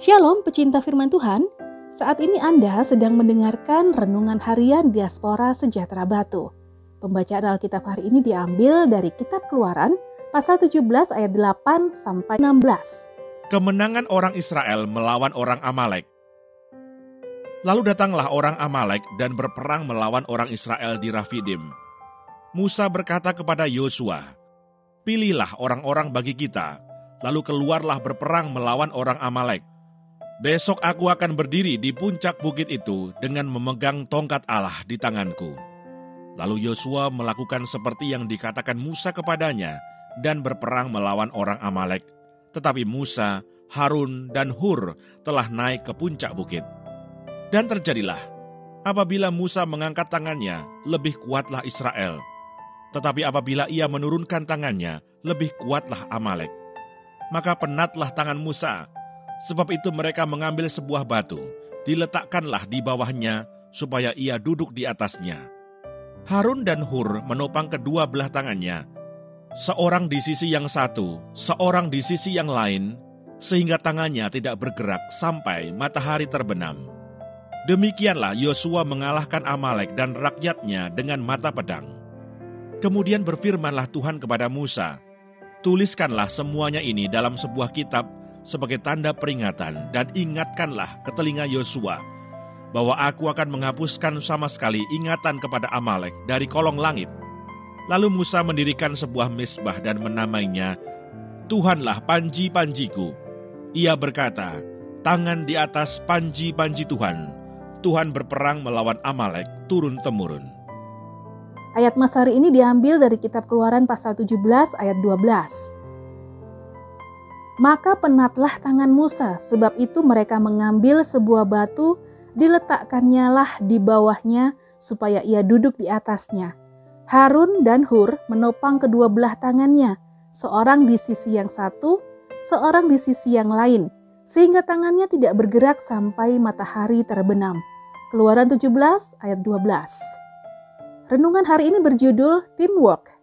Shalom pecinta firman Tuhan, saat ini Anda sedang mendengarkan Renungan Harian Diaspora Sejahtera Batu. Pembacaan Alkitab hari ini diambil dari Kitab Keluaran pasal 17 ayat 8 sampai 16. Kemenangan orang Israel melawan orang Amalek. Lalu datanglah orang Amalek dan berperang melawan orang Israel di Rafidim. Musa berkata kepada Yosua, "Pilihlah orang-orang bagi kita, lalu keluarlah berperang melawan orang Amalek." Besok aku akan berdiri di puncak bukit itu dengan memegang tongkat Allah di tanganku. Lalu Yosua melakukan seperti yang dikatakan Musa kepadanya dan berperang melawan orang Amalek. Tetapi Musa, Harun, dan Hur telah naik ke puncak bukit. Dan terjadilah, apabila Musa mengangkat tangannya, lebih kuatlah Israel. Tetapi apabila ia menurunkan tangannya, lebih kuatlah Amalek. Maka penatlah tangan Musa, Sebab itu mereka mengambil sebuah batu, diletakkanlah di bawahnya supaya ia duduk di atasnya. Harun dan Hur menopang kedua belah tangannya, seorang di sisi yang satu, seorang di sisi yang lain, sehingga tangannya tidak bergerak sampai matahari terbenam. Demikianlah Yosua mengalahkan Amalek dan rakyatnya dengan mata pedang. Kemudian berfirmanlah Tuhan kepada Musa, Tuliskanlah semuanya ini dalam sebuah kitab sebagai tanda peringatan dan ingatkanlah ke telinga Yosua bahwa aku akan menghapuskan sama sekali ingatan kepada Amalek dari kolong langit. Lalu Musa mendirikan sebuah mesbah dan menamainya Tuhanlah panji-panjiku. Ia berkata, tangan di atas panji-panji Tuhan. Tuhan berperang melawan Amalek turun-temurun. Ayat Mas hari ini diambil dari kitab Keluaran pasal 17 ayat 12. Maka penatlah tangan Musa, sebab itu mereka mengambil sebuah batu, diletakkannya lah di bawahnya, supaya ia duduk di atasnya. Harun dan Hur menopang kedua belah tangannya, seorang di sisi yang satu, seorang di sisi yang lain, sehingga tangannya tidak bergerak sampai matahari terbenam. Keluaran 17 ayat 12. Renungan hari ini berjudul Teamwork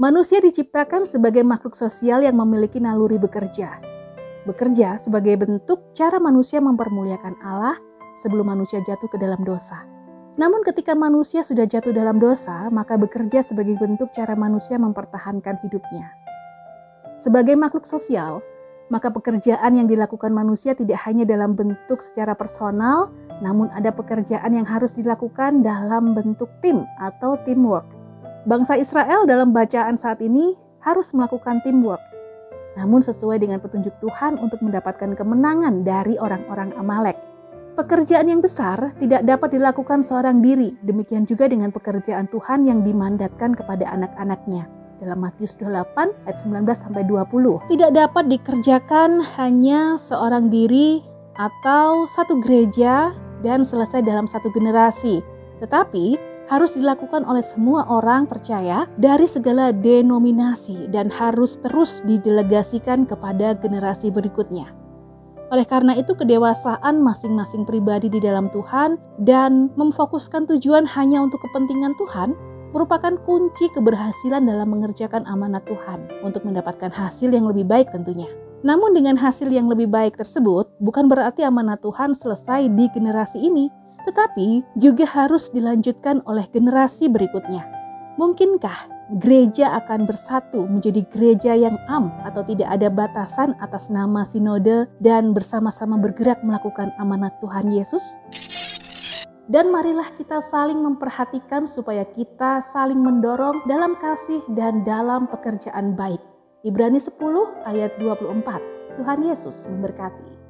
Manusia diciptakan sebagai makhluk sosial yang memiliki naluri bekerja. Bekerja sebagai bentuk cara manusia mempermuliakan Allah sebelum manusia jatuh ke dalam dosa. Namun ketika manusia sudah jatuh dalam dosa, maka bekerja sebagai bentuk cara manusia mempertahankan hidupnya. Sebagai makhluk sosial, maka pekerjaan yang dilakukan manusia tidak hanya dalam bentuk secara personal, namun ada pekerjaan yang harus dilakukan dalam bentuk tim atau teamwork Bangsa Israel dalam bacaan saat ini harus melakukan teamwork, namun sesuai dengan petunjuk Tuhan untuk mendapatkan kemenangan dari orang-orang Amalek. Pekerjaan yang besar tidak dapat dilakukan seorang diri, demikian juga dengan pekerjaan Tuhan yang dimandatkan kepada anak-anaknya. Dalam Matius 28 ayat 19 sampai 20. Tidak dapat dikerjakan hanya seorang diri atau satu gereja dan selesai dalam satu generasi. Tetapi harus dilakukan oleh semua orang percaya dari segala denominasi dan harus terus didelegasikan kepada generasi berikutnya. Oleh karena itu, kedewasaan masing-masing pribadi di dalam Tuhan dan memfokuskan tujuan hanya untuk kepentingan Tuhan merupakan kunci keberhasilan dalam mengerjakan amanat Tuhan untuk mendapatkan hasil yang lebih baik tentunya. Namun dengan hasil yang lebih baik tersebut bukan berarti amanat Tuhan selesai di generasi ini, tetapi juga harus dilanjutkan oleh generasi berikutnya. Mungkinkah gereja akan bersatu menjadi gereja yang am atau tidak ada batasan atas nama sinode dan bersama-sama bergerak melakukan amanat Tuhan Yesus? Dan marilah kita saling memperhatikan supaya kita saling mendorong dalam kasih dan dalam pekerjaan baik. Ibrani 10 ayat 24. Tuhan Yesus memberkati.